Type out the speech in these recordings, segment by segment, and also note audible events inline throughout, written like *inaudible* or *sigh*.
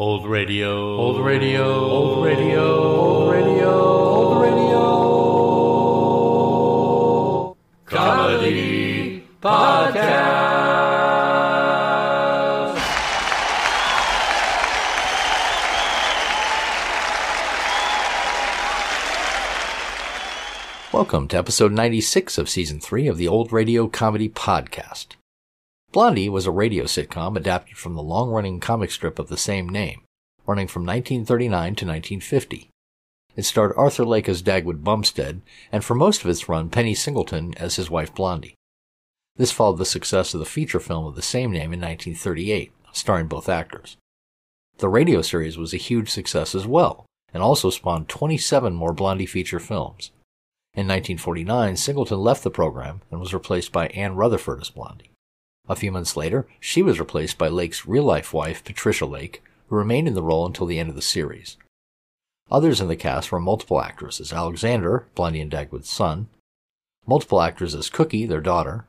Old radio. Old radio. Old radio. Old radio. Old radio. Comedy podcast. Welcome to episode 96 of season 3 of the Old Radio Comedy Podcast. Blondie was a radio sitcom adapted from the long-running comic strip of the same name, running from 1939 to 1950. It starred Arthur Lake as Dagwood Bumstead, and for most of its run, Penny Singleton as his wife Blondie. This followed the success of the feature film of the same name in 1938, starring both actors. The radio series was a huge success as well, and also spawned 27 more Blondie feature films. In 1949, Singleton left the program and was replaced by Ann Rutherford as Blondie. A few months later, she was replaced by Lake's real life wife, Patricia Lake, who remained in the role until the end of the series. Others in the cast were multiple actors as Alexander, Blondie and Dagwood's son, multiple actors as Cookie, their daughter,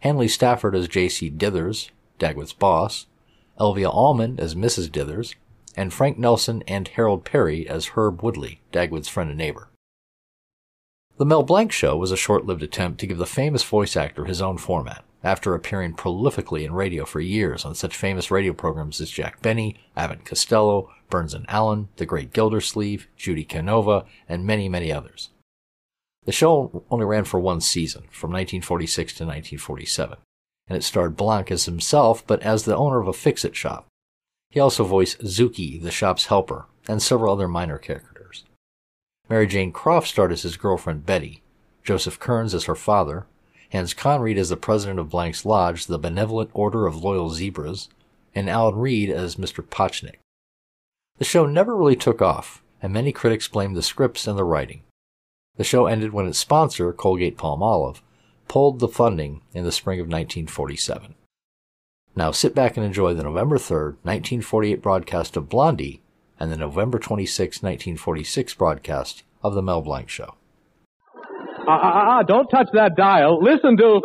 Hanley Stafford as J.C. Dithers, Dagwood's boss, Elvia Allman as Mrs. Dithers, and Frank Nelson and Harold Perry as Herb Woodley, Dagwood's friend and neighbor. The Mel Blanc Show was a short-lived attempt to give the famous voice actor his own format, after appearing prolifically in radio for years on such famous radio programs as Jack Benny, Abbott Costello, Burns and Allen, The Great Gildersleeve, Judy Canova, and many, many others. The show only ran for one season, from 1946 to 1947, and it starred Blanc as himself, but as the owner of a fix-it shop. He also voiced Zookie, the shop's helper, and several other minor characters. Mary Jane Croft starred as his girlfriend Betty, Joseph Kearns as her father, Hans Conried as the president of Blanc's Lodge, the Benevolent Order of Loyal Zebras, and Alan Reed as Mr. Potchnick. The show never really took off, and many critics blamed the scripts and the writing. The show ended when its sponsor, Colgate Palmolive, pulled the funding in the spring of 1947. Now sit back and enjoy the November 3, 1948 broadcast of Blondie and the November 26, 1946 broadcast of The Mel Blanc Show. Ah, uh, uh, uh, don't touch that dial. Listen to.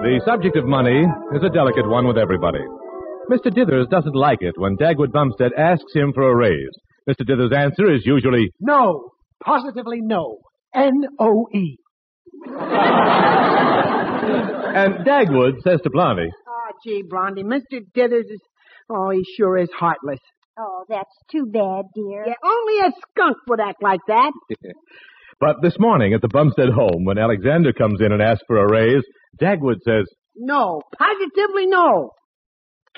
The subject of money is a delicate one with everybody. Mr. Dithers doesn't like it when Dagwood Bumstead asks him for a raise. Mr. Dithers' answer is usually No. Positively no. N-O-E. And Dagwood says to Blondie, Ah, gee, Blondie, Mr. Dithers is... Oh, he sure is heartless. Oh, that's too bad, dear. Yeah, only a skunk would act like that. *laughs* But this morning at the Bumstead home, when Alexander comes in and asks for a raise, Dagwood says, No. Positively no.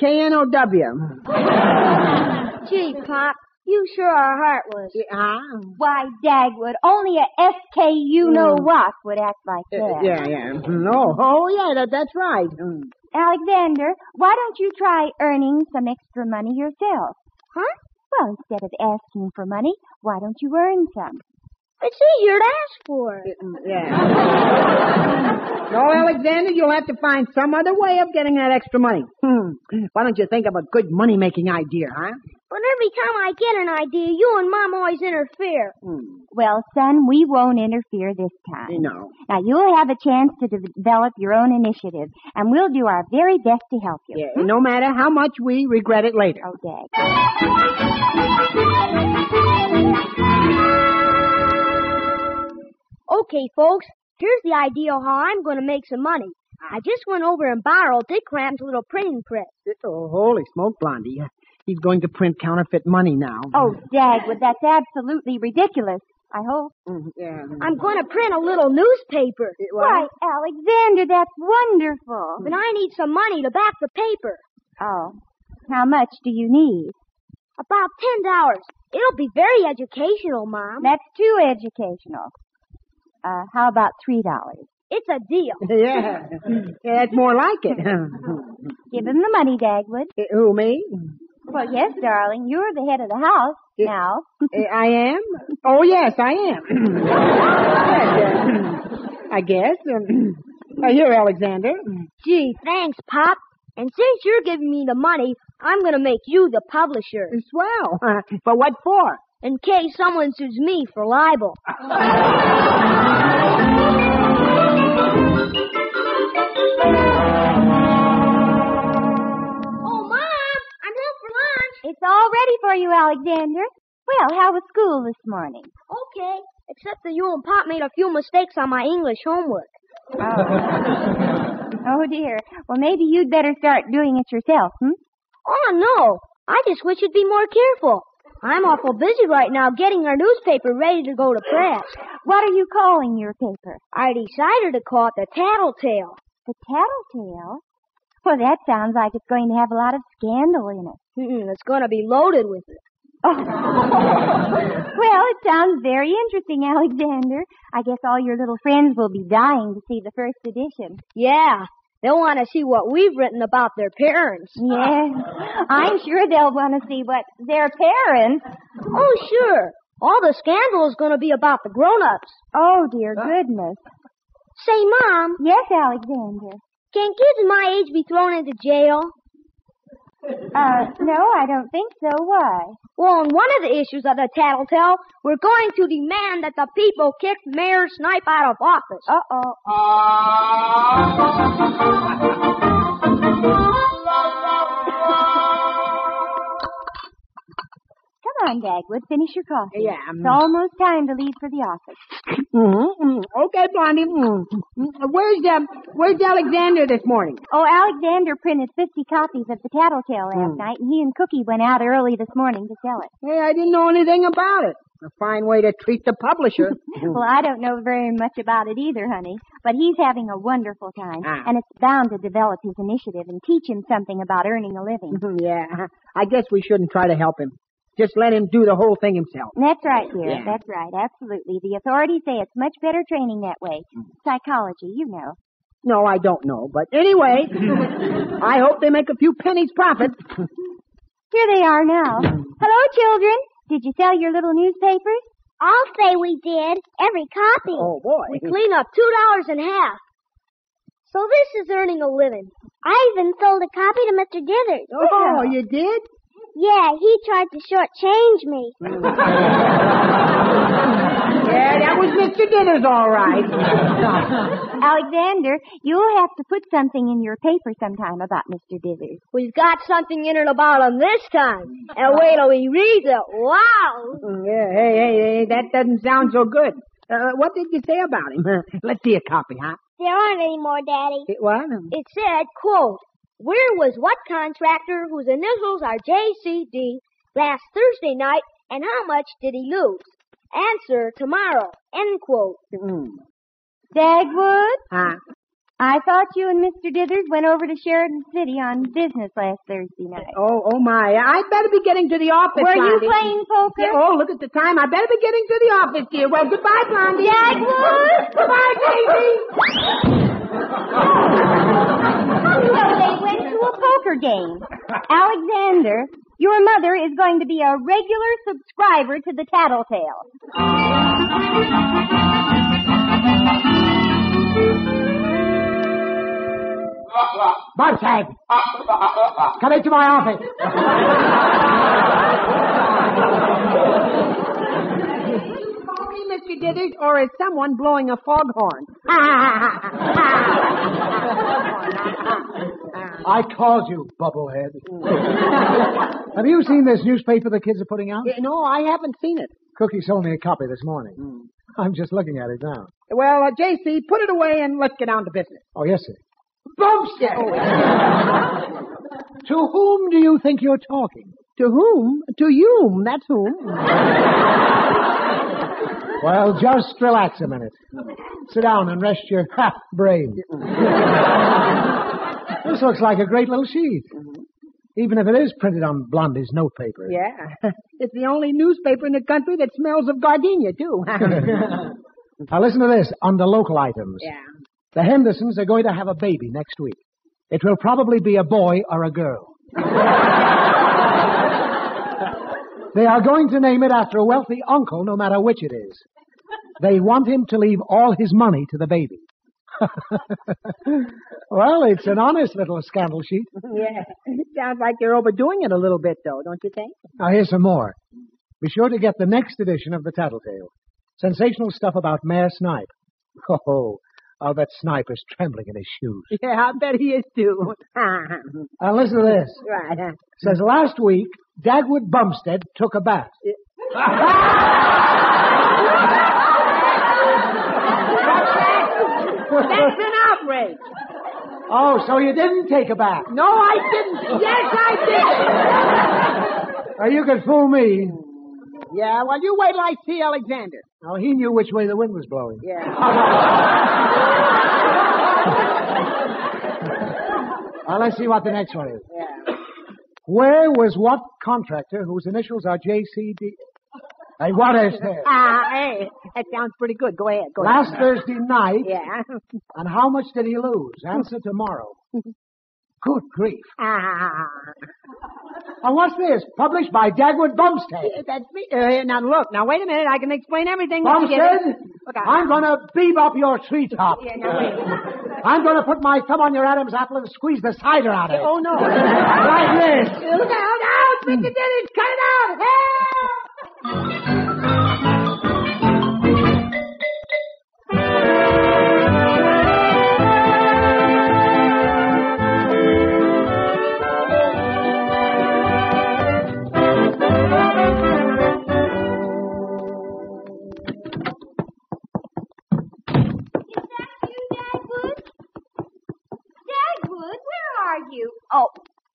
K-N-O-W. *laughs* Gee, Pop, you sure are heartless. Huh? Why, Dagwood, only a S-K-U know what would act like that. Mm. Yeah, yeah. No. Oh, yeah, that, that's right. Mm. Alexander, why don't you try earning some extra money yourself? Huh? Well, instead of asking for money, why don't you earn some? It's easier to ask for. Yeah. *laughs* no, Alexander, you'll have to find some other way of getting that extra money. Hmm. Why don't you think of a good money-making idea, huh? But every time I get an idea, you and Mom always interfere. Hmm. Well, son, we won't interfere this time. No. Now, you'll have a chance to de- develop your own initiative, and we'll do our very best to help you. Yeah, no matter how much we regret it later. Oh, *laughs* Dag. Okay, folks, here's the idea how I'm going to make some money. I just went over and borrowed Dick Cramp's little printing press. Oh, holy smoke, Blondie. He's going to print counterfeit money now. Oh, Dagwood, that's absolutely ridiculous. I hope. Mm, yeah. I'm going to print a little newspaper. Why, Alexander, that's wonderful. But I need some money to back the paper. Oh. How much do you need? About ten dollars. It'll be very educational, Mom. That's too educational. Uh, how about three dollars? It's a deal. *laughs* yeah. yeah, that's more like it. *laughs* Give him the money, Dagwood. Uh, Who, me? Well, yes, darling. You're the head of the house It- now. Uh, I am? Oh, yes, I am. yes, *laughs* uh, I guess. Um, here, Alexander. Gee, thanks, Pop. And since you're giving me the money, I'm gonna make you the publisher. Swell. but what for? In case someone sues me for libel. Oh, Mom! I'm home for lunch. It's all ready for you, Alexander. Well, how was school this morning? Okay, except that you and Pop made a few mistakes on my English homework. Oh *laughs* oh dear. Well, maybe you'd better start doing it yourself, hmm? Oh, no. I just wish you'd be more careful. I'm awful busy right now getting our newspaper ready to go to press. What are you calling your paper? I decided to call it the Tattletale. The Tattletale? Well, that sounds like it's going to have a lot of scandal in it. Mm-mm, it's going to be loaded with it. Oh. *laughs* well, it sounds very interesting, Alexander. I guess all your little friends will be dying to see the first edition. Yeah, they'll want to see what we've written about their parents. *laughs* Yes, I'm sure they'll want to see what their parents. Oh, sure. All the scandal is going to be about the grown-ups. Oh, dear goodness. Say, Mom, Yes, Alexander. can kids my age be thrown into jail? *laughs* Uh, no, I don't think so. Why? Well, on one of the issues of the Tattletale, we're going to demand that the people kick Mayor Snipe out of office. Uh-oh. Come *laughs* on, Dagwood, finish your coffee. Yeah, It's almost time to leave for the office. Mm-hmm. Okay, Blondie. Mm. Where's um, Where's Alexander this morning? Oh, Alexander printed 50 copies of the Tattletale last Hmm. night, and he and Cookie went out early this morning to sell it. Hey, I didn't know anything about it. A fine way to treat the publisher. *laughs* Well, I don't know very much about it either, honey, but he's having a wonderful time, Ah. and it's bound to develop his initiative and teach him something about earning a living. yeah, I guess we shouldn't try to help him. Just let him do the whole thing himself. That's right, dear. Yeah. That's right. Absolutely. The authorities say it's much better training that way. Mm-hmm. Psychology, you know. No, I don't know. But anyway, *laughs* I hope they make a few pennies profit. Here they are now. Mm-hmm. Hello, children. Did you sell your little newspapers? I'll say we did. Every copy. Oh, boy. We clean up two dollars and a half. So this is earning a living. I even sold a copy to Mr. Dithers. Oh, you did? Yeah, he tried to shortchange me. *laughs* Yeah, that was Mr. Dithers, all right. *laughs* Alexander, you'll have to put something in your paper sometime about Mr. Dithers. We've got something in it about him this time. And wait till he reads it. Wow! Yeah, hey, hey, hey, that doesn't sound so good. Uh, what did you say about him? *laughs* Let's see a copy, huh? There aren't any more, Daddy. It, what? It said, quote, Where was what contractor whose initials are JCD last Thursday night and how much did he lose? Answer tomorrow. End quote. Mm. Dagwood, Huh? I thought you and Mr. Dithers went over to Sheridan City on business last Thursday night. Oh, oh my! I'd better be getting to the office. Were you playing poker? Yeah, oh, look at the time. I better be getting to the office, dear. Well, goodbye, Blondie. Dagwood! Goodbye, Daisy. So they went to a poker game. Alexander, your mother is going to be a regular subscriber to the Tattletale. Bugsag, come into my office. Call me Mr. Dithers, or is someone blowing a foghorn? I called you, bubblehead. Have you seen this newspaper the kids are putting out? Yeah, no, I haven't seen it. Cookie sold me a copy this morning. I'm just looking at it now. Well, uh, JC, put it away and let's get on to business. Oh, yes, sir. Bumstead! To whom do you think you're talking? to whom? To you. That's whom. Well, just relax a minute. Sit down and rest your ha, brain. this looks like a great little sheet. Even if it is printed on Blondie's notepaper. Yeah. It's the only newspaper in the country that smells of gardenia, too. *laughs* Now listen to this, under local items. yeah. The Hendersons are going to have a baby next week. It will probably be a boy or a girl. *laughs* they are going to name it after a wealthy uncle, no matter which it is. They want him to leave all his money to the baby. *laughs* well, it's an honest little scandal sheet. Yeah. It Sounds like they're overdoing it a little bit, though, don't you think? Now, here's some more. Be sure to get the next edition of the Tattletale. Sensational stuff about Mayor Snipe. *laughs* Oh, Oh, I'll bet Snipe trembling in his shoes. *laughs* Yeah, I bet he is, too. *laughs* Now, listen to this. right. huh? Says last week, Dagwood Bumstead took a bath. *laughs* That's an outrage. Oh, so you didn't take a bath? No, I didn't. Yes, I did. Now, you can fool me. Yeah, well, you wait till I see Alexander. Now, he knew which way the wind was blowing. Yeah. Now, *laughs* let's see what the next one is. Yeah. Where was what contractor whose initials are JCD? Hey, what is this? Ah, *laughs* hey, that sounds pretty good. Go ahead. Go Last ahead. Thursday night, Yeah. and how much did he lose? Answer tomorrow. *laughs* Good grief. Ah. And what's this? Published by Dagwood Bumstead. That's me. Uh, now look. Now wait a minute. I can explain everything. when you get Bumstead, it. Look, I- I'm going to beam up your treetop. Yeah. *laughs* I'm going to put my thumb on your Adam's apple and squeeze the cider out of it. Oh no. Like this. Look out! Out! Mr. Dennis, cut it out! Help!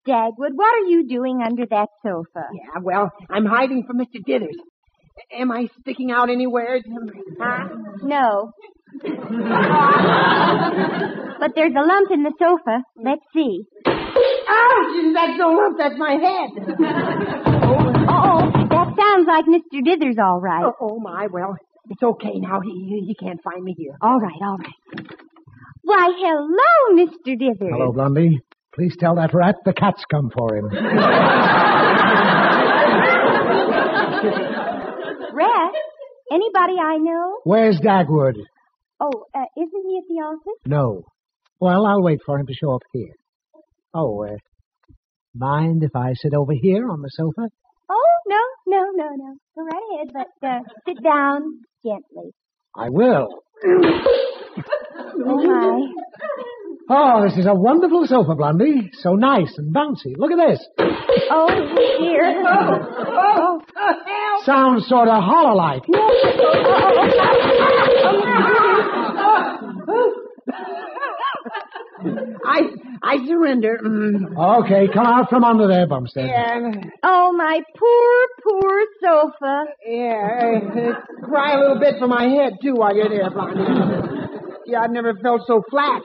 Dagwood, what are you doing under that sofa? Yeah, well, I'm hiding from Mr. Dithers. Am I sticking out anywhere? Huh? No. *laughs* but there's a lump in the sofa. Let's see. Ah, Ouch! That's no lump. That's my head. *laughs* Oh, that sounds like Mr. Dithers, all right. Oh, oh my. Well, it's okay now. He he he can't find me here. All right, all right. Why, hello, Mr. Dithers. Hello, Blondie. Please tell that rat the cat's come for him. *laughs* Rat? Anybody I know? Where's Dagwood? Oh, uh, isn't he at the office? No. Well, I'll wait for him to show up here. Oh, uh, mind if I sit over here on the sofa? Oh, no, no, no, no. Go right ahead, but uh, sit down gently. I will. Oh, my. Oh, this is a wonderful sofa, Blondie. So nice and bouncy. Look at this. Oh, dear. Oh, *laughs* Sounds sort of hollow-like. I I surrender. Mm. Okay, come out from under there, Bumstead. Yeah, oh, my poor, poor sofa. yeah. Cry a little bit for my head too while you're there, Blondie. Yeah, I've never felt so flat.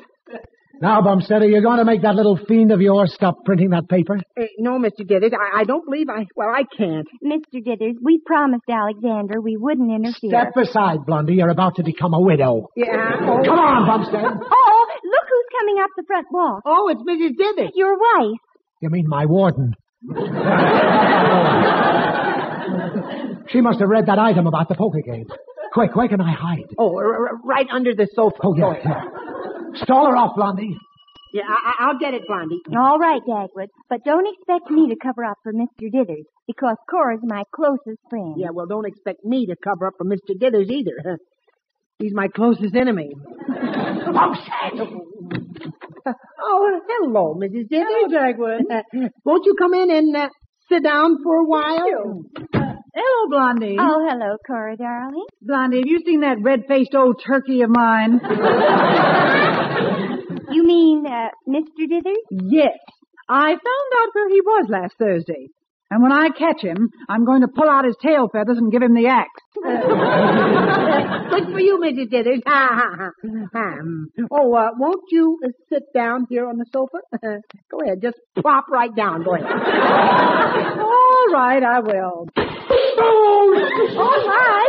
Now, Bumstead, are you going to make that little fiend of yours stop printing that paper? Uh, no, Mr. Dithers, I, I don't believe I. Well, I can't. Mr. Dithers, we promised Alexander we wouldn't interfere. Step aside, Blondie. You're about to become a widow. Yeah. Oh, Come on, Bumstead. Oh, look who's coming up the front walk. oh it's Mrs. Dithers. Your wife. You mean my warden? *laughs* she must have read that item about the poker game. Quick, where can I hide? Oh, r- r- right under the sofa. Oh, yeah, yeah. Stall her off, Blondie. Yeah, I- I- I'll get it, Blondie. All right, Dagwood, but don't expect me to cover up for Mr. Dithers, because Cora's my closest friend. Yeah, well, don't expect me to cover up for Mr. Dithers either. He's my closest enemy. Oh, *laughs* hello, Mrs. Dithers. Hello, Dagwood. won't you come in and uh, sit down for a while? Hello, Blondie. Oh, hello, Cora, darling. Blondie, have you seen that red-faced old turkey of mine? *laughs* You mean, uh, Mr. Dithers? yes. I found out where he was last Thursday. And when I catch him, I'm going to pull out his tail feathers and give him the axe. *laughs* Good for you, Mrs. Dithers. Um, oh, uh, won't you uh, sit down here on the sofa? *laughs* Go ahead, just plop right down. Go ahead. All right, I will. Oh, my.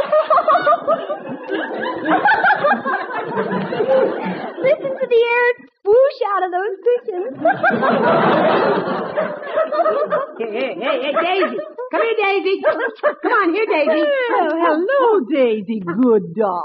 *laughs* Listen to the air swoosh out of those cushions. Hey, hey, hey, hey, Daisy. Come here, Daisy. Come on, here, Daisy. Oh, hello, Daisy. Good dog.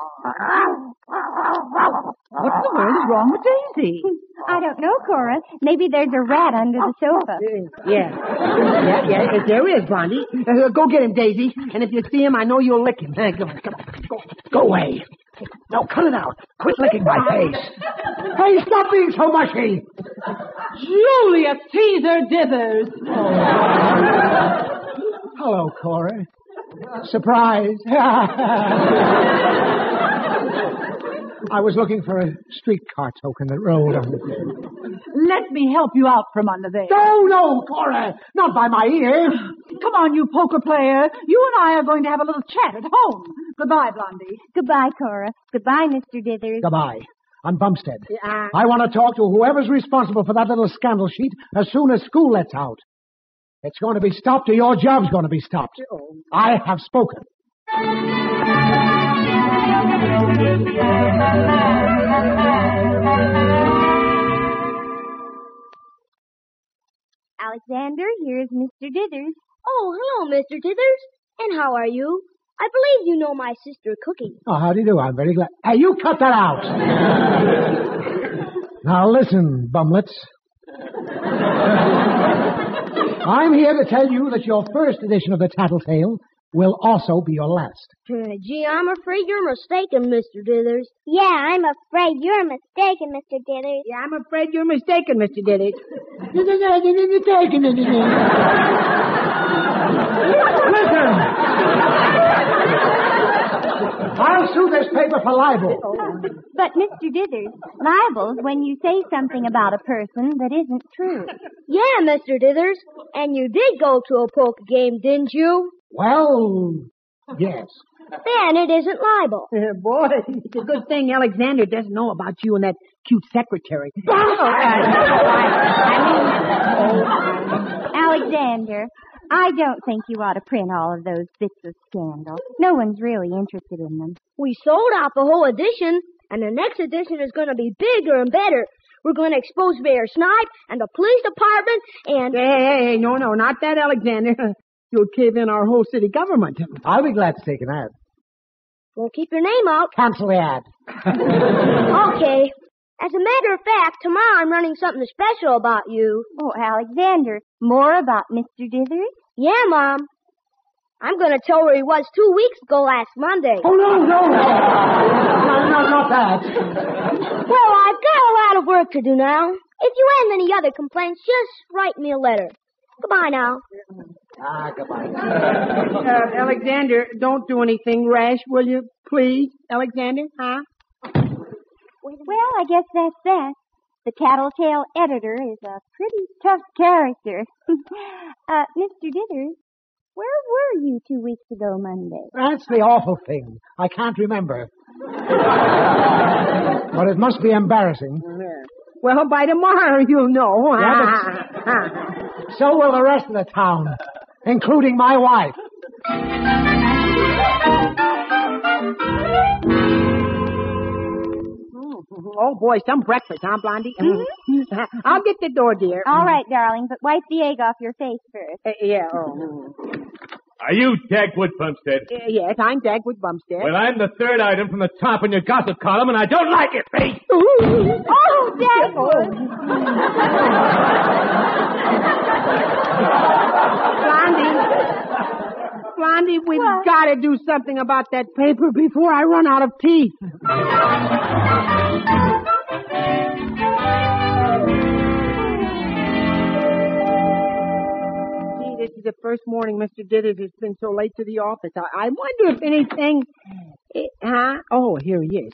What in the world is wrong with Daisy? I don't know, Cora. Maybe there's a rat under the sofa. Yeah. Yeah, yeah, there is, Blondie. Uh, go get him, Daisy. And if you see him, I know you'll lick him. Come on, come on. Go, go away. Now, cut it out. Quit licking my face. Hey, stop being so mushy. Julius Caesar Dithers. Hello, Cora. Surprise. *laughs* I was looking for a streetcar token that rolled on. Let me help you out from under there. No, no, Cora. Not by my ear. Come on, you poker player. You and I are going to have a little chat at home. Goodbye, Blondie. Goodbye, Cora. Goodbye, Mr. Dithers. Goodbye. I'm Bumstead. Uh, I want to talk to whoever's responsible for that little scandal sheet as soon as school lets out. It's going to be stopped or your job's going to be stopped. I have spoken. *laughs* Alexander, here's Mr. Dithers. Oh, hello, Mr. Dithers. And how are you? I believe you know my sister Cookie. Oh, how do you do? I'm very glad. Hey, you cut that out. now listen, bumlets. I'm here to tell you that your first edition of the Tattletale will also be your last. Uh, gee, I'm afraid you're mistaken, Mr. Dithers. Yeah, I'm afraid you're mistaken, Mr. Dithers. yeah, I'm afraid you're mistaken, Mr. Diddy. *laughs* I'll sue this paper for libel. But, Mr. Dithers, libel's when you say something about a person that isn't true. *laughs* Yeah, Mr. Dithers. And you did go to a poker game, didn't you? Well, *laughs* yes. Then it isn't libel. Uh, *laughs* boy, it's a good thing Alexander doesn't know about you and that cute secretary. *laughs* Alexander, I don't think you ought to print all of those bits of scandal. No one's really interested in them. We sold out the whole edition, and the next edition is going to be bigger and better. We're going to expose Mayor Snipe and the police department and... Hey, hey, hey, no, no, not that, Alexander. You'll cave in our whole city government. I'll be glad to take an ad. We'll keep your name out. Cancel the ad. *laughs* Okay. As a matter of fact, tomorrow I'm running something special about you. Oh, Alexander, more about Mr. Dithers? Yeah, Mom. I'm going to tell where he was two weeks ago last Monday. Oh, no, no. no, no, not that. Well, I've got a lot of work to do now. If you have any other complaints, just write me a letter. Goodbye now. Ah, goodbye. Uh, Alexander, don't do anything rash, will you? Please, Alexander, huh? Well, I guess that's that. The Tattletale editor is a pretty tough character. *laughs* uh, Mr. Dithers, where were you two weeks ago Monday? That's the awful thing. I can't remember. but it must be embarrassing. Well, by tomorrow *laughs* you'll know. Yeah, huh? *laughs* So will the rest of the town, including my wife. Mm-hmm. Oh, boy, some breakfast, huh, Blondie? Mm-hmm. Mm-hmm. I'll get the door, dear. All right, darling, but wipe the egg off your face first. Uh, yeah, oh. Are you Dagwood Bumstead? Uh, yes, I'm Dagwood Bumstead. Well, I'm the third item from the top in your gossip column, and I don't like it, face. Oh, Dagwood! Blondie. Blondie, we've got to do something about that paper before I run out of teeth. This is the first morning Mr. Dithers has been so late to the office. I, I wonder if anything... Eh, huh? Oh, here he is.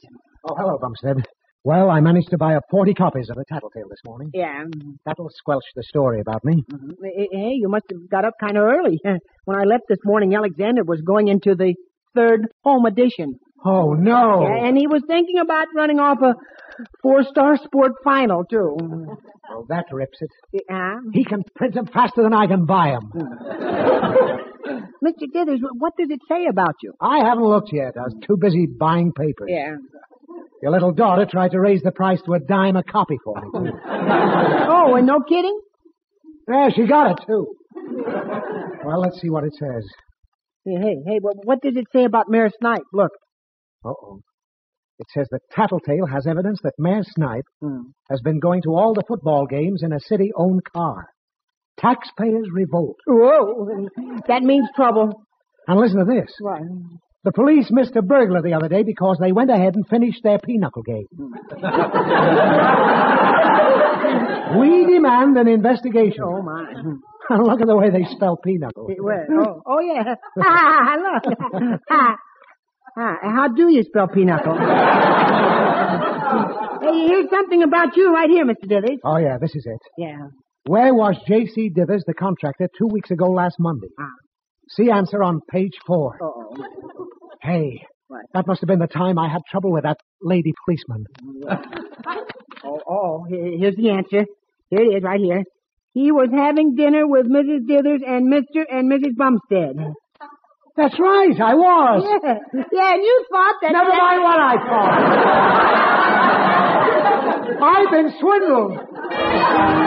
Oh, hello, Bumstead. Well, I managed to buy up 40 copies of the Tattletale this morning. Yeah. That'll squelch the story about me. Hey, hey, you must have got up kind of early. *laughs* When I left this morning, Alexander was going into the third home edition. Oh, no. Yeah, and he was thinking about running off a four-star sport final, too. Oh, that rips it. Yeah. He can print 'em faster than I can buy 'em. *laughs* Mr. Dithers, what does it say about you? I haven't looked yet. I was too busy buying papers. Yeah. Your little daughter tried to raise the price to a dime a copy for me. *laughs* Oh, and no kidding? yeah, she got it, too. Well, let's see what it says. Hey, hey, hey, what, what does it say about Mayor Snipe? Look. Uh-oh. It says that Tattletale has evidence that Mayor Snipe Hmm. has been going to all the football games in a city-owned car. Taxpayers revolt. Whoa, that means trouble. And listen to this. What? The police missed a burglar the other day because they went ahead and finished their pinochle game. *laughs* we demand an investigation. Oh, my. *laughs* Look at the way they spell pinochle. *laughs* Oh, oh yeah. Ah, look. Ah, how do you spell pinochle? *laughs* hey, here's something about you right here, Mr. Dithers. Oh, yeah, this is it. Yeah. Where was J.C. Dithers, the contractor, two weeks ago last Monday? Ah. See answer on page four. Oh. Hey, What? that must have been the time I had trouble with that lady policeman. *laughs* Oh, oh, here's the answer. Here it is, right here. He was having dinner with Mrs. Dithers and Mr. and Mrs. Bumstead. That's right, I was. Yeah, *laughs* yeah, and you thought that... Never mind what I thought. *laughs* I've been swindled.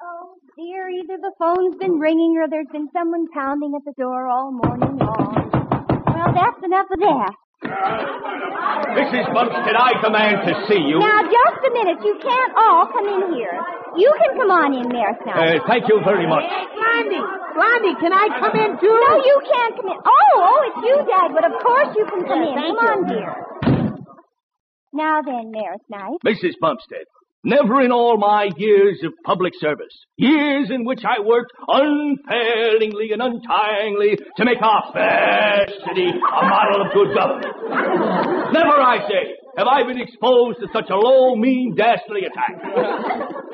Oh, dear, either the phone's been ringing or there's been someone pounding at the door all morning long. Well, that's enough of that. Mrs. Bumstead, I command to see you. Now, just a minute. You can't all come in here. You can come on in there, Uh, thank you very much. Blondie, Blondie, can I come in too? No, you can't come in. Oh, oh, it's you, Dad, but Of course you can come in. thank Come you. on, dear. Now then, Mayor Snipe. Mrs. Bumstead, never in all my years of public service, years in which I worked unfailingly and untiringly to make our fair city a model of good government, never, I say, have I been exposed to such a low, mean, dastardly attack.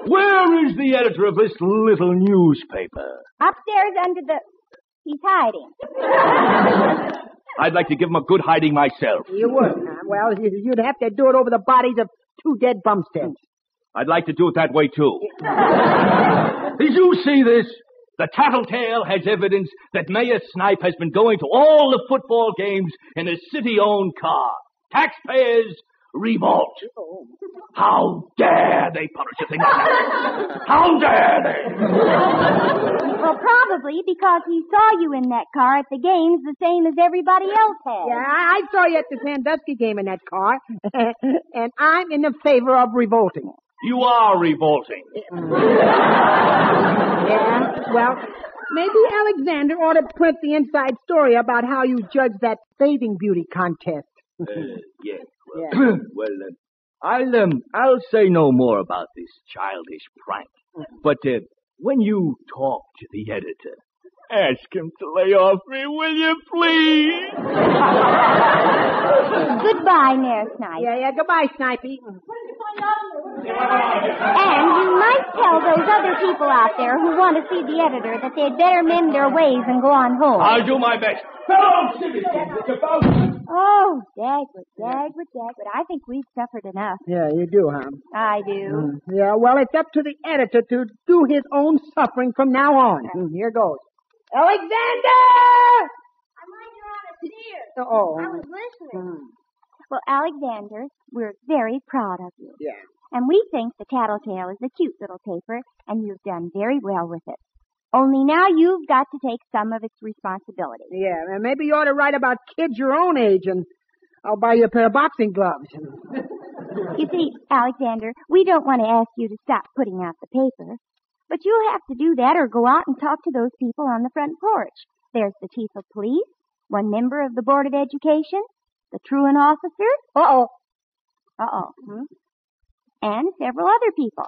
Where is the editor of this little newspaper? Upstairs under the... He's hiding. I'd like to give him a good hiding myself. You would. huh? Well, you- you'd have to do it over the bodies of two dead Bumsteads. I'd like to do it that way too. *laughs* Did you see this? The Tattletale has evidence that Mayor Snipe has been going to all the football games in a city-owned car. Taxpayers revolt. How dare they publish a thing like that? How dare they? Well, probably because he saw you in that car at the games the same as everybody else has. Yeah, I I saw you at the Sandusky game in that car, *laughs* and I'm in the favor of revolting. You are revolting. *laughs* Yeah, well, maybe Alexander ought to print the inside story about how you judged that bathing beauty contest. Uh, yes. Well, *coughs* well uh, I'll um, I'll say no more about this childish prank. But uh, when you talk to the editor, ask him to lay off me, will you, please? *laughs* Goodbye, Mayor Snipe. Yeah, yeah, goodbye, Snipey. And you might tell those other people out there who want to see the editor that they'd better mend their ways and go on home. I'll do my best. Fellow citizens, it's about Oh, Dagwood, Dagwood, Dagwood. I think we've suffered enough. Yeah, you do, huh? I do. Yeah, well, it's up to the editor to do his own suffering from now on. Mm, Here goes. Alexander! I'm laying on a tear. Oh. I was listening. Well, Alexander, we're very proud of you. Yeah. And we think the Tattletale is a cute little paper, and you've done very well with it. Only now you've got to take some of its responsibility. Yeah, and maybe you ought to write about kids your own age, and I'll buy you a pair of boxing gloves. You see, Alexander, we don't want to ask you to stop putting out the paper, but you'll have to do that or go out and talk to those people on the front porch. There's the chief of police, one member of the Board of Education, the truant officer. Uh-oh. Uh-oh. Hmm? And several other people.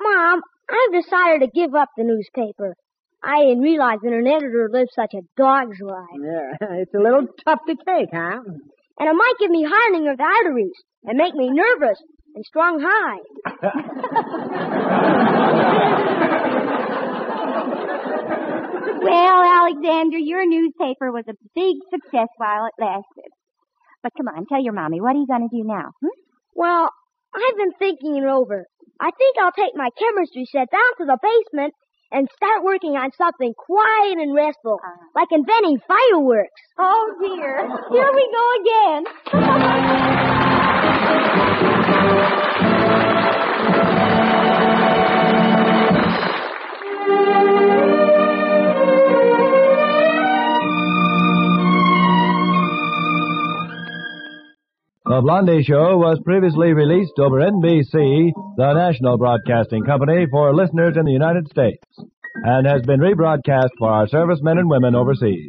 Mom, I've decided to give up the newspaper. I didn't realize that an editor lives such a dog's life. Yeah, *laughs* it's a little tough to take, huh? And it might give me hardening of the arteries and make me nervous and strung high. *laughs* Well, Alexander, your newspaper was a big success while it lasted. But come on, tell your mommy, what are you going to do now? Hmm? Well, I've been thinking it over. I think I'll take my chemistry set down to the basement and start working on something quiet and restful, like inventing fireworks. Oh, dear. Here we go *laughs* The Blondie Show was previously released over NBC, the national broadcasting company for listeners in the United States, and has been rebroadcast for our servicemen and women overseas.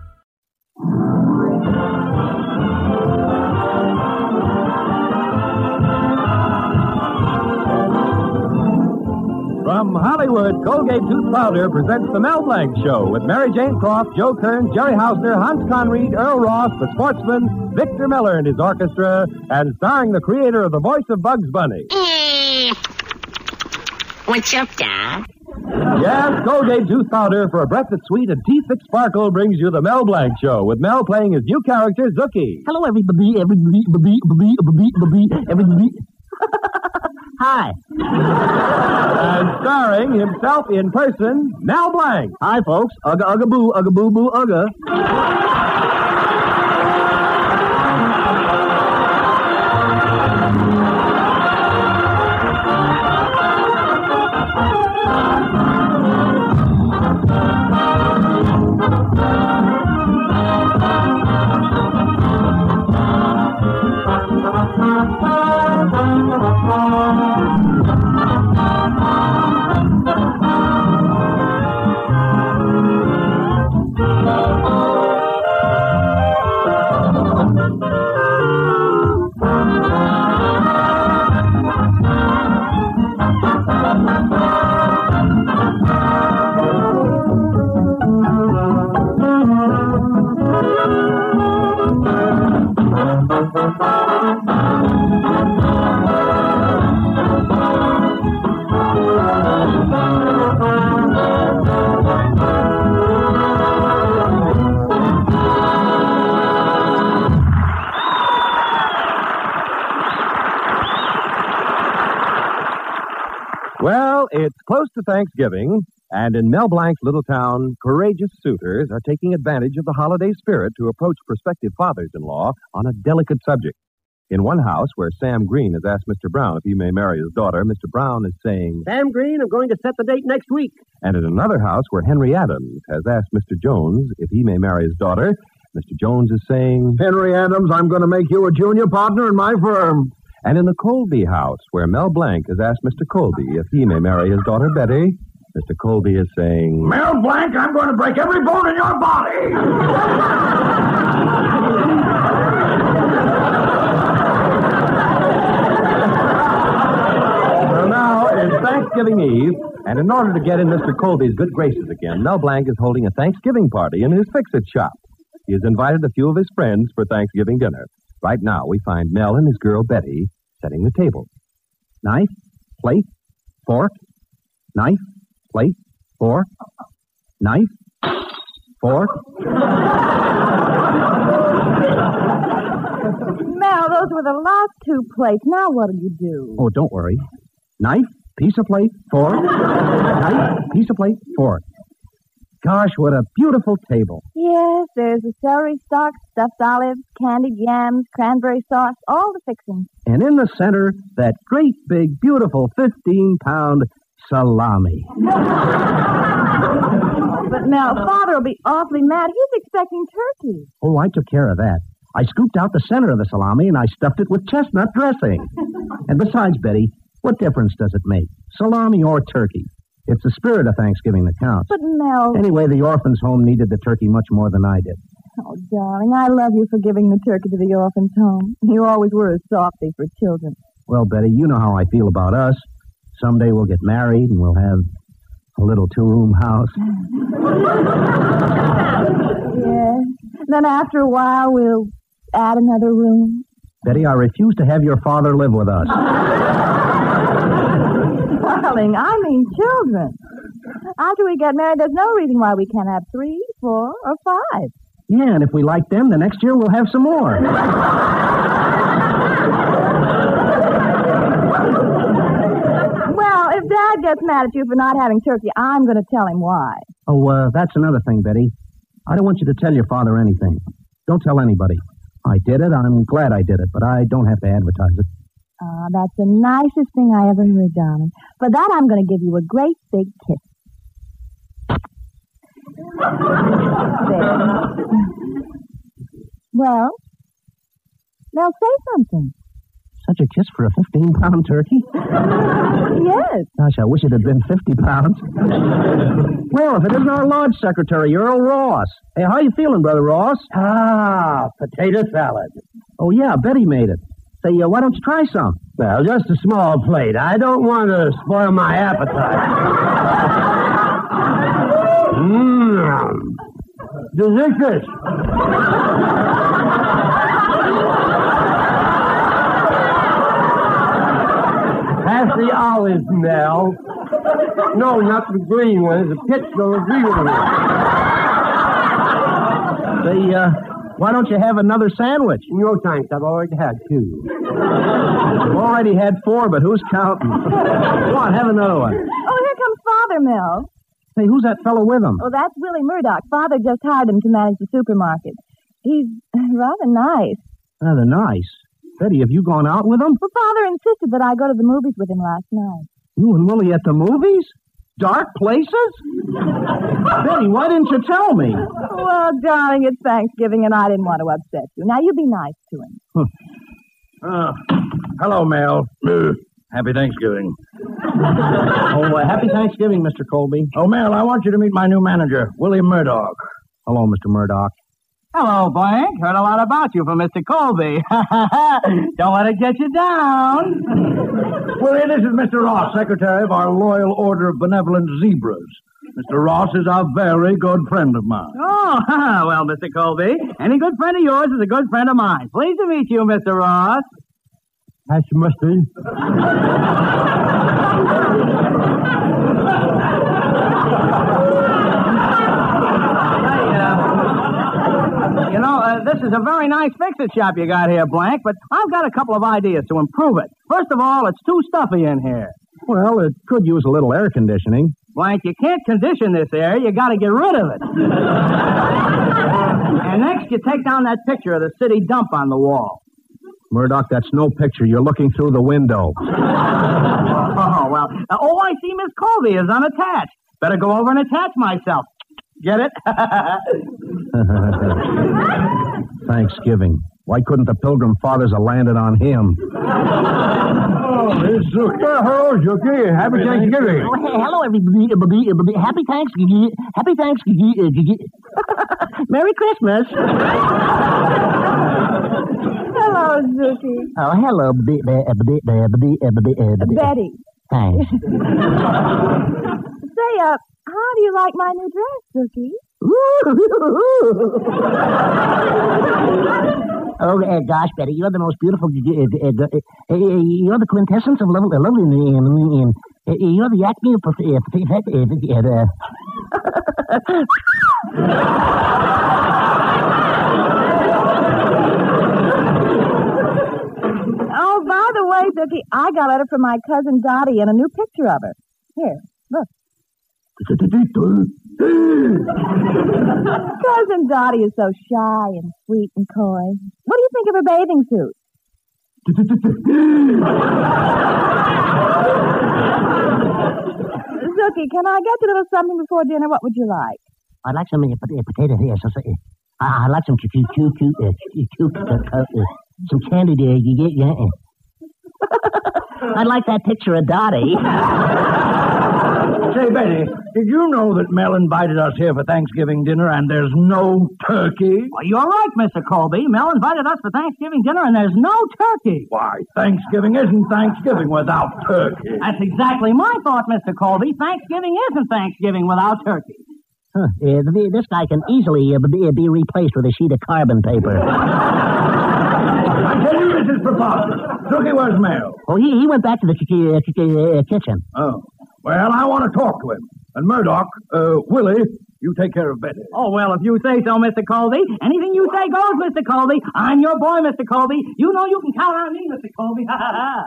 From Hollywood, Colgate Tooth Powder presents the Mel Blanc Show with Mary Jane Croft, Joe Kern, Jerry Hausner, Hans Conried, Earl Ross, the sportsman, Victor Miller and his orchestra, and starring the creator of the voice of Bugs Bunny. Mm. What's up, Doc? Yes, Colgate Tooth Powder for a breath that's sweet and teeth that sparkle brings you the Mel Blanc Show with Mel playing his new character, Zookie. Hello, everybody, everybody, everybody, everybody, everybody, everybody. *laughs* Hi. And starring himself in person, Mel Blanc. Hi, folks. Ugga, ugga, boo, ugga, boo, boo, ugga. Well, it's close to Thanksgiving, and in Mel Blanc's little town, courageous suitors are taking advantage of the holiday spirit to approach prospective fathers in law on a delicate subject. In one house where Sam Green has asked Mr. Brown if he may marry his daughter, Mr. Brown is saying, Sam Green, I'm going to set the date next week. And in another house where Henry Adams has asked Mr. Jones if he may marry his daughter, Mr. Jones is saying, Henry Adams, I'm going to make you a junior partner in my firm. And in the Colby house, where Mel Blanc has asked Mr. Colby if he may marry his daughter Betty, Mr. Colby is saying, Mel Blanc, I'm going to break every bone in your body. Well, now it's Thanksgiving Eve, and in order to get in Mr. Colby's good graces again, Mel Blanc is holding a Thanksgiving party in his fix-it shop. He has invited a few of his friends for Thanksgiving dinner. Right now, we find Mel and his girl Betty setting the table. Knife, plate, fork, knife, plate, fork, knife, fork. Mel, those were the last two plates. Now what'll you do? Oh, don't worry. Knife, piece of plate, fork, knife, piece of plate, fork. Gosh, what a beautiful table. Yes, there's a celery stalk, stuffed olives, candied yams, cranberry sauce, all the fixings. And in the center, that great big, beautiful 15 pound salami. But now, Father will be awfully mad. He's expecting turkey. Oh, I took care of that. I scooped out the center of the salami and I stuffed it with chestnut dressing. and besides, Betty, what difference does it make? Salami or turkey? It's the spirit of Thanksgiving that counts. But Mel. Anyway, the orphans' home needed the turkey much more than I did. Oh, darling, I love you for giving the turkey to the orphan's home. You always were a softy for children. Well, Betty, you know how I feel about us. Someday we'll get married and we'll have a little two room house. *laughs* yes. Then after a while, we'll add another room. Betty, I refuse to have your father live with us. *laughs* Darling, I mean children. After we get married, there's no reason why we can't have three, four, or five. Yeah, and if we like them, the next year we'll have some more. Well, if Dad gets mad at you for not having turkey, I'm going to tell him why. Oh, uh, that's another thing, Betty. I don't want you to tell your father anything. Don't tell anybody. I did it. I'm glad I did it, but I don't have to advertise it. Ah, that's the nicest thing I ever heard, darling. For that, I'm going to give you a great big kiss. There. Well, now say something. Such a kiss for a 15 pound turkey? yes. Gosh, I wish it had been 50 pounds. well, if it isn't our lodge secretary, Earl Ross. Hey, how you feeling, Brother Ross? Ah, potato salad. Oh, yeah, Betty made it. Say, uh, why don't you try some? Well, just a small plate. I don't want to spoil my appetite. Mmm. Delicious. Pass the olives, Nell. No, not the green ones. The pitch will agree with me. Say, uh, why don't you have another sandwich? No thanks. I've already had two. I've already had four, but who's counting? Go on, have another one. Oh, here comes Father, Mel. Hey, who's that fellow with him? Oh, that's Willie Murdoch. Father just hired him to manage the supermarket. He's *laughs* rather nice. Rather nice. Betty, have you gone out with him? Well, Father insisted that I go to the movies with him last night. You and Willie at the movies? Dark places? Betty, why didn't you tell me? Well, darling, it's Thanksgiving, and I didn't want to upset you. Now, you be nice to him. Uh, hello, Mel. Uh, happy Thanksgiving. Oh, uh, happy Thanksgiving, Mr. Colby. Oh, Mel, I want you to meet my new manager, Willie Murdoch. Hello, Mr. Murdoch. Hello, Blanc. Heard a lot about you from Mr. Colby. *laughs* Don't let it get you down. *laughs* Willie, this is Mr. Ross, secretary of our Loyal Order of Benevolent Zebras. Mr. Ross is a very good friend of mine. Oh, *laughs* well, Mr. Colby, any good friend of yours is a good friend of mine. Pleased to meet you, Mr. Ross. That's mustard. Uh, this is a very nice fix-it shop you got here, Blanc, but I've got a couple of ideas to improve it. First of all, it's too stuffy in here. Well, it could use a little air conditioning. Blanc, you can't condition this air. You got to get rid of it. *laughs* and next, you take down that picture of the city dump on the wall. Murdoch, that's no picture. You're looking through the window. *laughs* Oh, well. Uh, oh, I see Miss Colby is unattached. Better go over and attach myself. Get it? *laughs* Thanksgiving. Why couldn't the Pilgrim Fathers have landed on him? Oh, it's uh, hello, Zookie. Happy Thanksgiving. Oh, hey, hello, everybody. everybody, everybody. Happy Thanksgiving. Happy Thanksgiving. uh, gigi- *laughs* Merry Christmas. Hello, Zookie. Oh, hello, b- b- b- b- b- b- b- b- b- Betty. Thanks. *laughs* Say, uh, how do you like my new dress, Zookie? Oh, uh, gosh, Betty, you're the most beautiful. Uh, uh, uh, uh, you're the quintessence of love, uh, lovely. Um, um, uh, you're the acme of uh. Uh, uh, Oh, by the way, Zookie, I got a letter from my cousin Dottie and a new picture of her. Here, look. Cousin Dottie is so shy and sweet and coy. What do you think of her bathing suit? *laughs* Zookie, can I get you a little something before dinner? What would you like? I'd like some uh, uh, potato here. So, uh, I- I'd like some cute, cute, cute, uh, cute, uh, uh, uh, some candy there. You get, yeah. I'd like that picture of Dottie. Say, Betty, did you know that Mel invited us here for Thanksgiving dinner and there's no turkey? Well, you're right, Mr. Colby. Mel invited us for Thanksgiving dinner, and there's no turkey. Why, Thanksgiving isn't Thanksgiving without turkey. That's exactly my thought, Mr. Colby. Thanksgiving isn't Thanksgiving without turkey. Huh. Uh, th- this guy can easily uh, be, be replaced with a sheet of carbon paper. *laughs* I tell you, this is preposterous. Zookie, where's Mel? Oh, he, he went back to the ki- ki- uh, ki- uh, kitchen. Oh. Well, I want to talk to him. And Murdoch, uh, Willie, you take care of Betty. Oh, well, if you say so, Mr. Colby. Anything you say goes, Mr. Colby. I'm your boy, Mr. Colby. You know you can count on me, Mr. Colby. *laughs* Ha, ha, ha.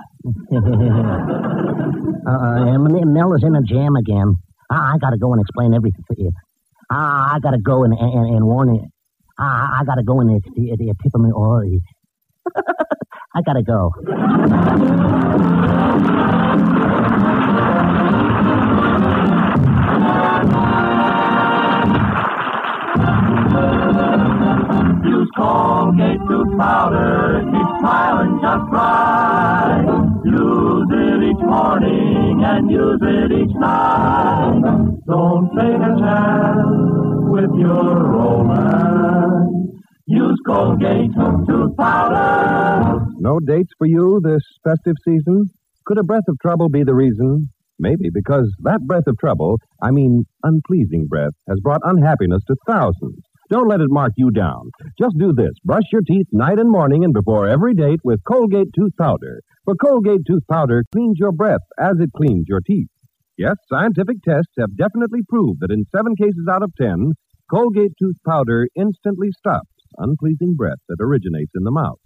*laughs* uh, uh, Mel is in a jam again. I, I got to go and explain everything to you. I, I got to go and, and, and warn you. I, I got to go and t- uh, tip him. Or I got to go. Use Colgate tooth powder, keep smiling just right. Use it each morning and use it each night. Dates for you this festive season? Could a breath of trouble be the reason? Maybe because that breath of trouble, I mean unpleasing breath, has brought unhappiness to thousands. Don't let it mark you down. Just do this. Brush your teeth night and morning and before every date with Colgate Tooth Powder. For Colgate Tooth Powder cleans your breath as it cleans your teeth. Yes, scientific tests have definitely proved that in seven cases out of ten, Colgate Tooth Powder instantly stops unpleasing breath that originates in the mouth.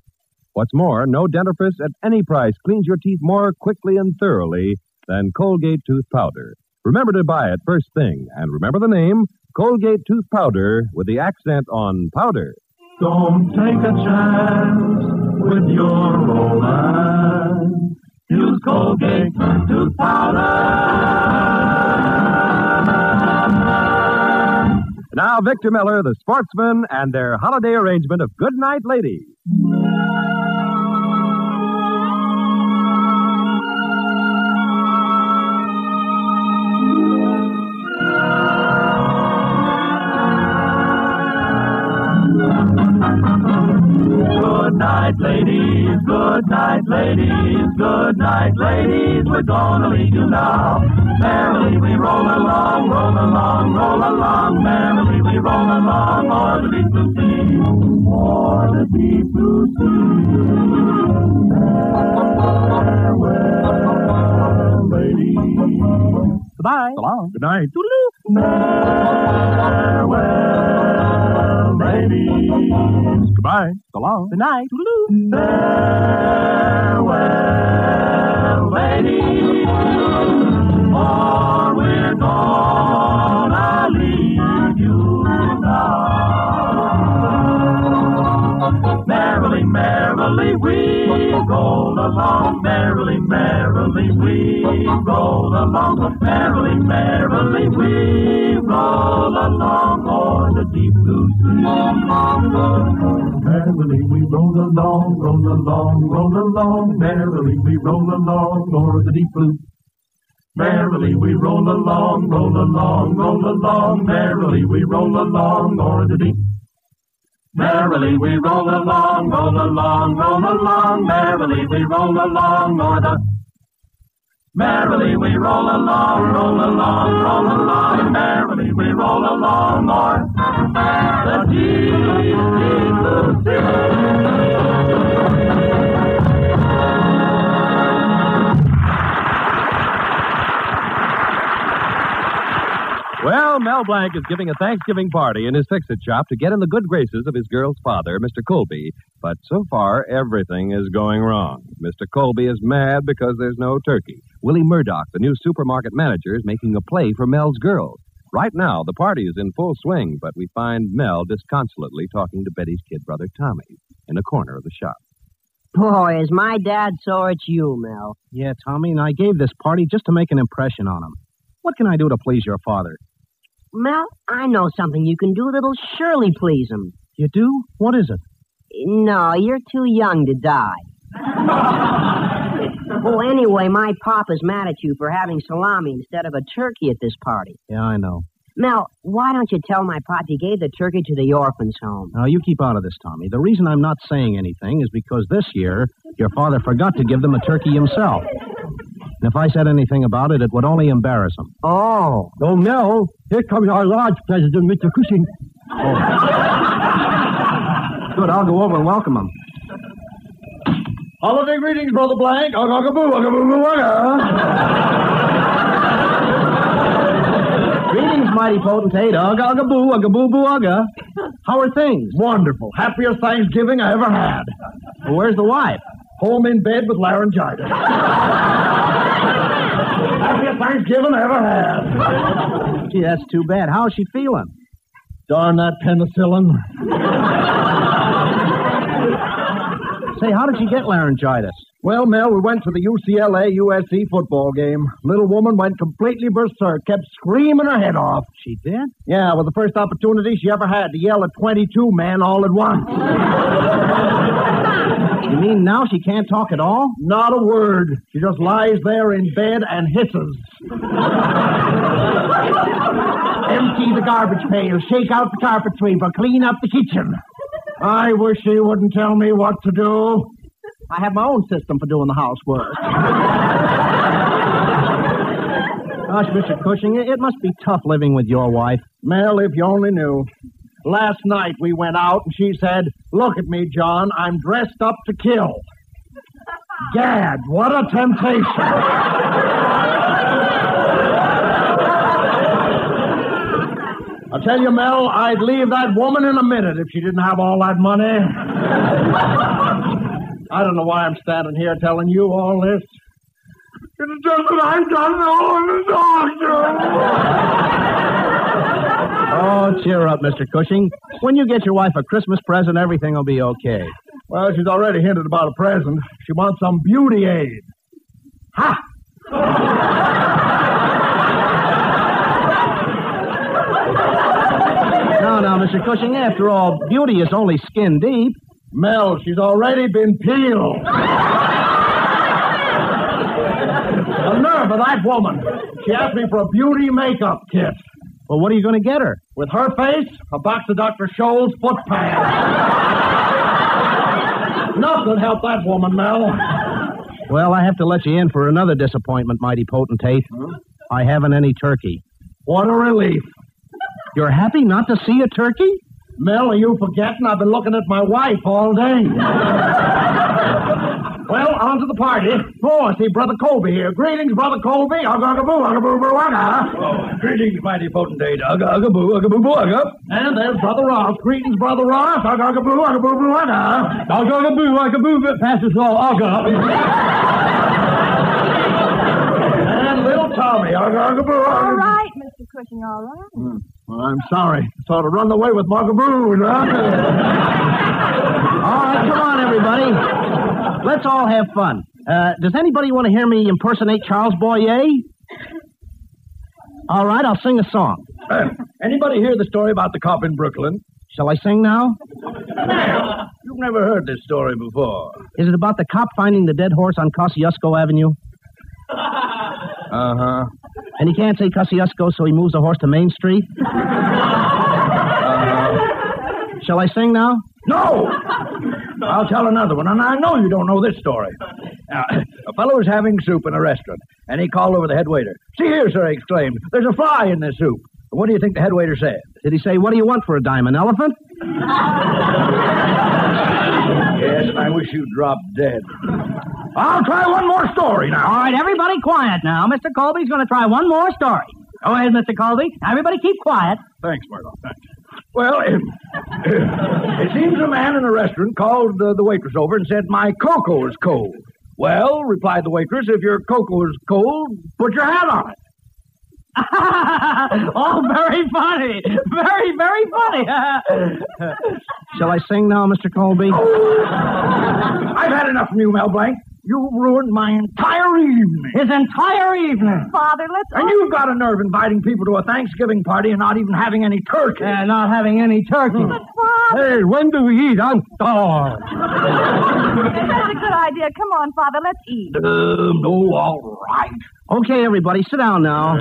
What's more, no dentifrice at any price cleans your teeth more quickly and thoroughly than Colgate Tooth Powder. Remember to buy it first thing, and remember the name Colgate Tooth Powder with the accent on powder. Don't take a chance with your romance. Use Colgate tooth powder. Now, Victor Miller, the sportsman, and their holiday arrangement of Good Night Ladies. Night, ladies. Good night, ladies. Good night, ladies. We're gonna leave you now. Merrily we roll along, roll along, roll along. Merrily we roll along, o'er the deep blue sea, o'er the deep blue sea. Farewell, ladies. Goodbye. So long. Good night. Farewell, ladies. Goodbye. So long. Good night. Farewell, ladies. For we're gonna leave you now. Merrily, merrily we roll along. Merrily, merrily we roll along. Merrily, merrily we roll along o'er the deep blue sea. Merrily we roll along, roll along, roll along. Merrily we roll along o'er the deep blue. Merrily we roll along, roll along, roll along. Merrily we roll along o'er the deep. Merrily we roll along, roll along, roll along. Merrily we roll along o'er the. Merrily we roll along, roll along, roll along. Merrily we roll along o'er the deep, Well, Mel Blanc is giving a Thanksgiving party in his fix-it shop to get in the good graces of his girl's father, Mr. Colby. But so far, everything is going wrong. Mr. Colby is mad because there's no turkey. Willie Murdoch, the new supermarket manager, is making a play for Mel's girls. Right now, the party is in full swing, but we find Mel disconsolately talking to Betty's kid brother Tommy in a corner of the shop. Boy, is my dad sore it's you, Mel. Yeah, Tommy, and I gave this party just to make an impression on him. What can I do to please your father? Mel, I know something you can do that'll surely please him. You do? What is it? No, you're too young to die. *laughs* well, anyway, my papa's mad at you for having salami instead of a turkey at this party. Yeah, I know. Mel, why don't you tell my pop you gave the turkey to the orphans home? Now, you keep out of this, Tommy. The reason I'm not saying anything is because this year your father forgot to give them a turkey himself. And if I said anything about it, it would only embarrass him. Oh. Oh, Mel, here comes our lodge president, Mr. Cushing. Oh. Good, I'll go over and welcome him. Holiday greetings, Brother Blanc. Ugga, ugga, boo, ugga, boo, boo, ugga. Greetings, mighty potentate. Ugga, ugga, boo, ugga, boo, boo, ugga. How are things? Wonderful. Happiest Thanksgiving I ever had. Well, where's the wife? Home in bed with laryngitis. *laughs* Happiest Thanksgiving I ever had. Gee, that's too bad. How's she feeling? Darn that penicillin. Say, how did she get laryngitis? Well, Mel, we went to the UCLA USC football game. Little woman went completely berserk, kept screaming her head off. She did? Yeah, with the first opportunity she ever had to yell at 22 men all at once. You mean now she can't talk at all? Not a word. She just lies there in bed and hisses. Empty the garbage pail, shake out the carpet sweeper, clean up the kitchen. I wish she wouldn't tell me what to do. I have my own system for doing the housework. Gosh, Mr. Cushing, it must be tough living with your wife. Mel, if you only knew. Last night we went out and she said, Look at me, John, I'm dressed up to kill. *laughs* Gad, what a temptation. I tell you, Mel, I'd leave that woman in a minute if she didn't have all that money. I don't know why I'm standing here telling you all this. It's just that I don't know doctor. Oh, cheer up, Mr. Cushing. When you get your wife a Christmas present, everything will be okay. Well, she's already hinted about a present. She wants some beauty aid. Ha! No, no, Mr. Cushing, after all, beauty is only skin deep. Mel, she's already been peeled. the nerve of that woman. She asked me for a beauty makeup kit. Well, what are you going to get her? With her face, a box of Dr. Scholl's foot pads. Nothing helped that woman, Mel. Well, I have to let you in for another disappointment, mighty potentate. Huh? I haven't any turkey. What a relief. You're happy not to see a turkey? Mel, are you forgetting? I've been looking at my wife all day. *laughs* well, on to the party. Oh, I see Brother Colby here. Greetings, Brother Colby. Ugga, ugga, boo, ugga, boo, boo, ugga. Oh, greetings, mighty potentate. Ugga, ugga, boo, ugga, boo, boo, ugga. And there's Brother Ross. Greetings, Brother Ross. Ugga, ugga, boo, ugga, boo, boo, ugga. Ugga, ugga, boo, ugga, boo, boo, passes all, ugga. and little Tommy. Ugga, ugga, boo, ugga. All right, Mr. Cushing, all right. Hmm. Well, I'm sorry. Sort of run away with Mugaboo, huh? all right, come on, everybody. Let's all have fun. Uh, does anybody want to hear me impersonate Charles Boyer? All right, I'll sing a song. Uh, anybody hear the story about the cop in Brooklyn? Shall I sing now? You've never heard this story before. Is it about the cop finding the dead horse on Kosciuszko Avenue? Uh huh. And he can't say Kosciuszko, so he moves the horse to Main Street? Uh-huh. Shall I sing now? No! I'll tell another one, and I know you don't know this story. Now, a fellow was having soup in a restaurant, and he called over the head waiter. See here, sir, he exclaimed. There's a fly in this soup. What do you think the head waiter said? Did he say, What do you want for a dime? An elephant? *laughs* yes, and I wish you'd drop dead. I'll try one more story now. All right, everybody quiet now. Mr. Colby's going to try one more story. Go ahead, Mr. Colby. Everybody keep quiet. Thanks, Murdoch. Thanks. Well, it, *clears throat* it seems a man in a restaurant called uh, the waitress over and said, My cocoa is cold. Well, replied the waitress, if your cocoa is cold, put your hat on it. *laughs* oh, very funny. Very, very funny. Shall I sing now, Mr. Colby? *laughs* I've had enough from you, Mel Blanc. You ruined my entire evening. His entire evening. Father, let's. And you've got a nerve inviting people to a Thanksgiving party and not even having any turkey. Yeah, not having any turkey. But, Father. Hey, when do we eat? I'm starved. *laughs* That's a good idea. Come on, Father, let's eat. Um, oh, all right. Okay, everybody, sit down now.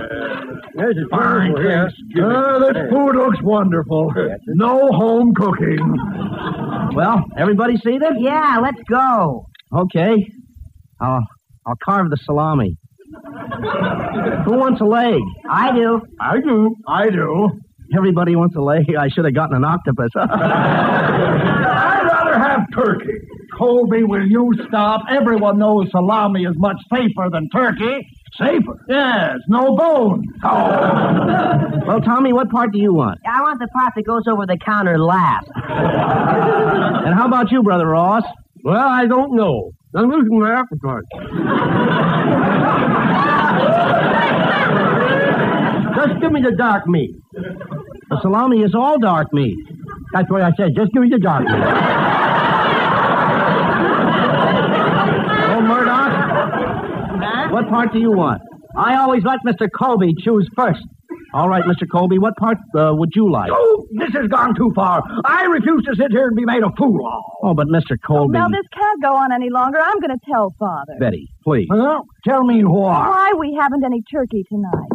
There's a Fine, table here. Uh, this food looks wonderful. No home cooking. *laughs* Well, everybody see this? Yeah, let's go. Okay. I'll, I'll carve the salami. Who wants a leg? I do. I do. I do. Everybody wants a leg. I should have gotten an octopus. *laughs* I'd rather have turkey. Colby, will you stop? Everyone knows salami is much safer than turkey. Safer? Yes, no bones. Oh. well, Tommy, what part do you want? I want the part that goes over the counter last. And how about you, Brother Ross? Well, I don't know. I'm losing my appetite. Just give me the dark meat. The salami is all dark meat. That's what I said. Just give me the dark meat. Oh, Murdoch, what part do you want? I always let Mr. Colby choose first. All right, Mr. Colby, what part uh, would you like? Oh, this has gone too far. I refuse to sit here and be made a fool of. Oh, but Mr. Colby. Now, this can't go on any longer. I'm going to tell Father. Betty, please. Well, tell me why. Why we haven't any turkey tonight.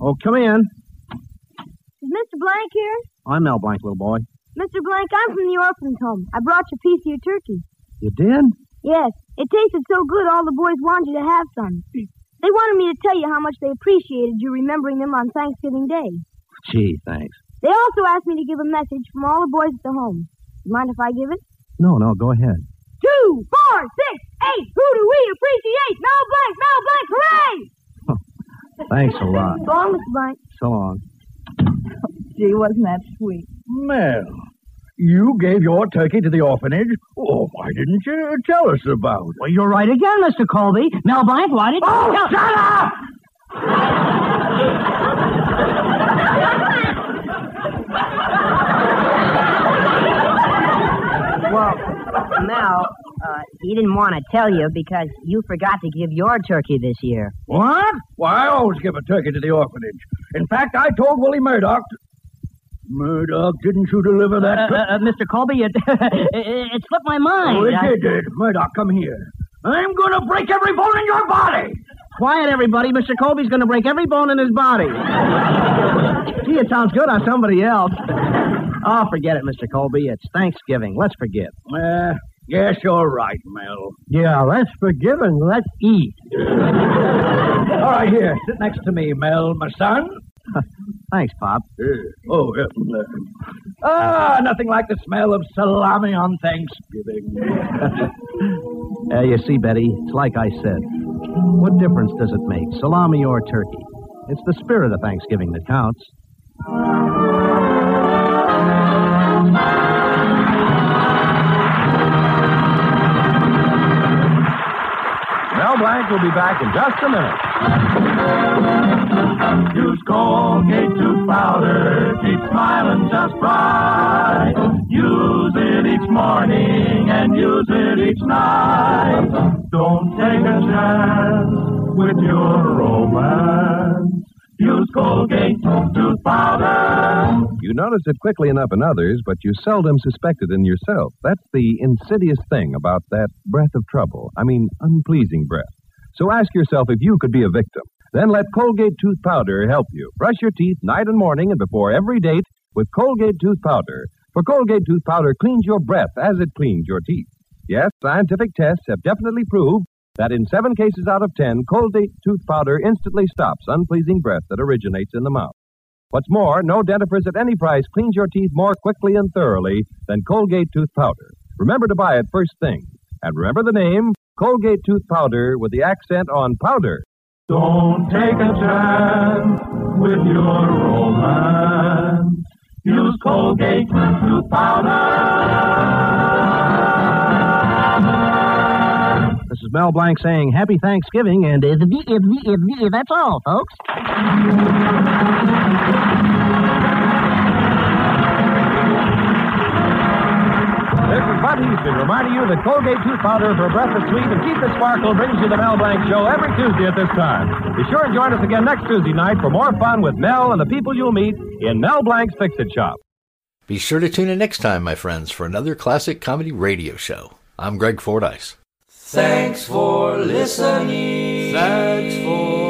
Oh, come in. Is Mr. Blanc here? I'm Mel Blanc, little boy. Mr. Blanc, I'm from the orphan's home. I brought you a piece of your turkey. You did? Yes, it tasted so good all the boys wanted you to have some. They wanted me to tell you how much they appreciated you remembering them on Thanksgiving Day. Gee, thanks. They also asked me to give a message from all the boys at the home. You mind if I give it? No, no, go ahead. Two, four, six, eight. Who do we appreciate? Mel Blanc, Mel Blanc, hooray! *laughs* Thanks a lot. So long, Mr. Blanc. So long. Gee, wasn't that sweet? Mel, you gave your turkey to the orphanage. Oh, why didn't you tell us about it? Well, you're right again, Mr. Colby. Mel Blanc, why did Oh, you... shut up! Well, Mel, uh, he didn't want to tell you because you forgot to give your turkey this year. What? Why, I always give a turkey to the orphanage. In fact, I told Willie Murdoch. To... Murdoch, didn't you deliver that? Uh, uh, uh, Mr. Colby, *laughs* it, it, slipped my mind. oh, it I- did, did. Murdoch, come here. I'm going to break every bone in your body. Quiet, everybody. Mr. Colby's going to break every bone in his body. *laughs* Gee, it sounds good on somebody else. Oh, forget it, Mr. Colby. It's Thanksgiving. Let's forgive. Uh, yes, you're right, Mel. Yeah, let's forgive and let's eat. *laughs* All right, here, sit next to me, Mel, my son. Thanks, Pop. Oh, yeah. Ah, nothing like the smell of salami on Thanksgiving. *laughs* Uh, you see, Betty, it's like I said. What difference does it make, salami or turkey? It's the spirit of Thanksgiving that counts. Mel Blanc will be back in just a minute. Use Colgate tooth powder, keep smiling just right. Use it each morning and use it each night. Don't take a chance with your romance. Use Colgate tooth powder. You notice it quickly enough in others, but you seldom suspect it in yourself. That's the insidious thing about that breath of trouble. I mean, unpleasing breath. So ask yourself if you could be a victim. Then let Colgate Tooth Powder help you. Brush your teeth night and morning and before every date with Colgate Tooth Powder. For Colgate Tooth Powder cleans your breath as it cleans your teeth. Yes, scientific tests have definitely proved that in seven cases out of ten, Colgate Tooth Powder instantly stops unpleasing breath that originates in the mouth. What's more, no dentifrice at any price cleans your teeth more quickly and thoroughly than Colgate Tooth Powder. Remember to buy it first thing. And remember the name, Colgate Tooth Powder with the accent on powder. Don't take a chance with your romance. Use Colgate tooth powder. This is Mel Blanc saying Happy Thanksgiving, and that's all, folks. This is Bud Hiestand reminding you that Colgate Tooth Powder for a breath of sweet and keep the sparkle brings you the Mel Blanc Show every Tuesday at this time. Be sure and join us again next Tuesday night for more fun with Mel and the people you'll meet in Mel Blanc's Fix-It Shop. Be sure to tune in next time, my friends, for another classic comedy radio show. I'm Greg Fordyce. Thanks for listening. Thanks for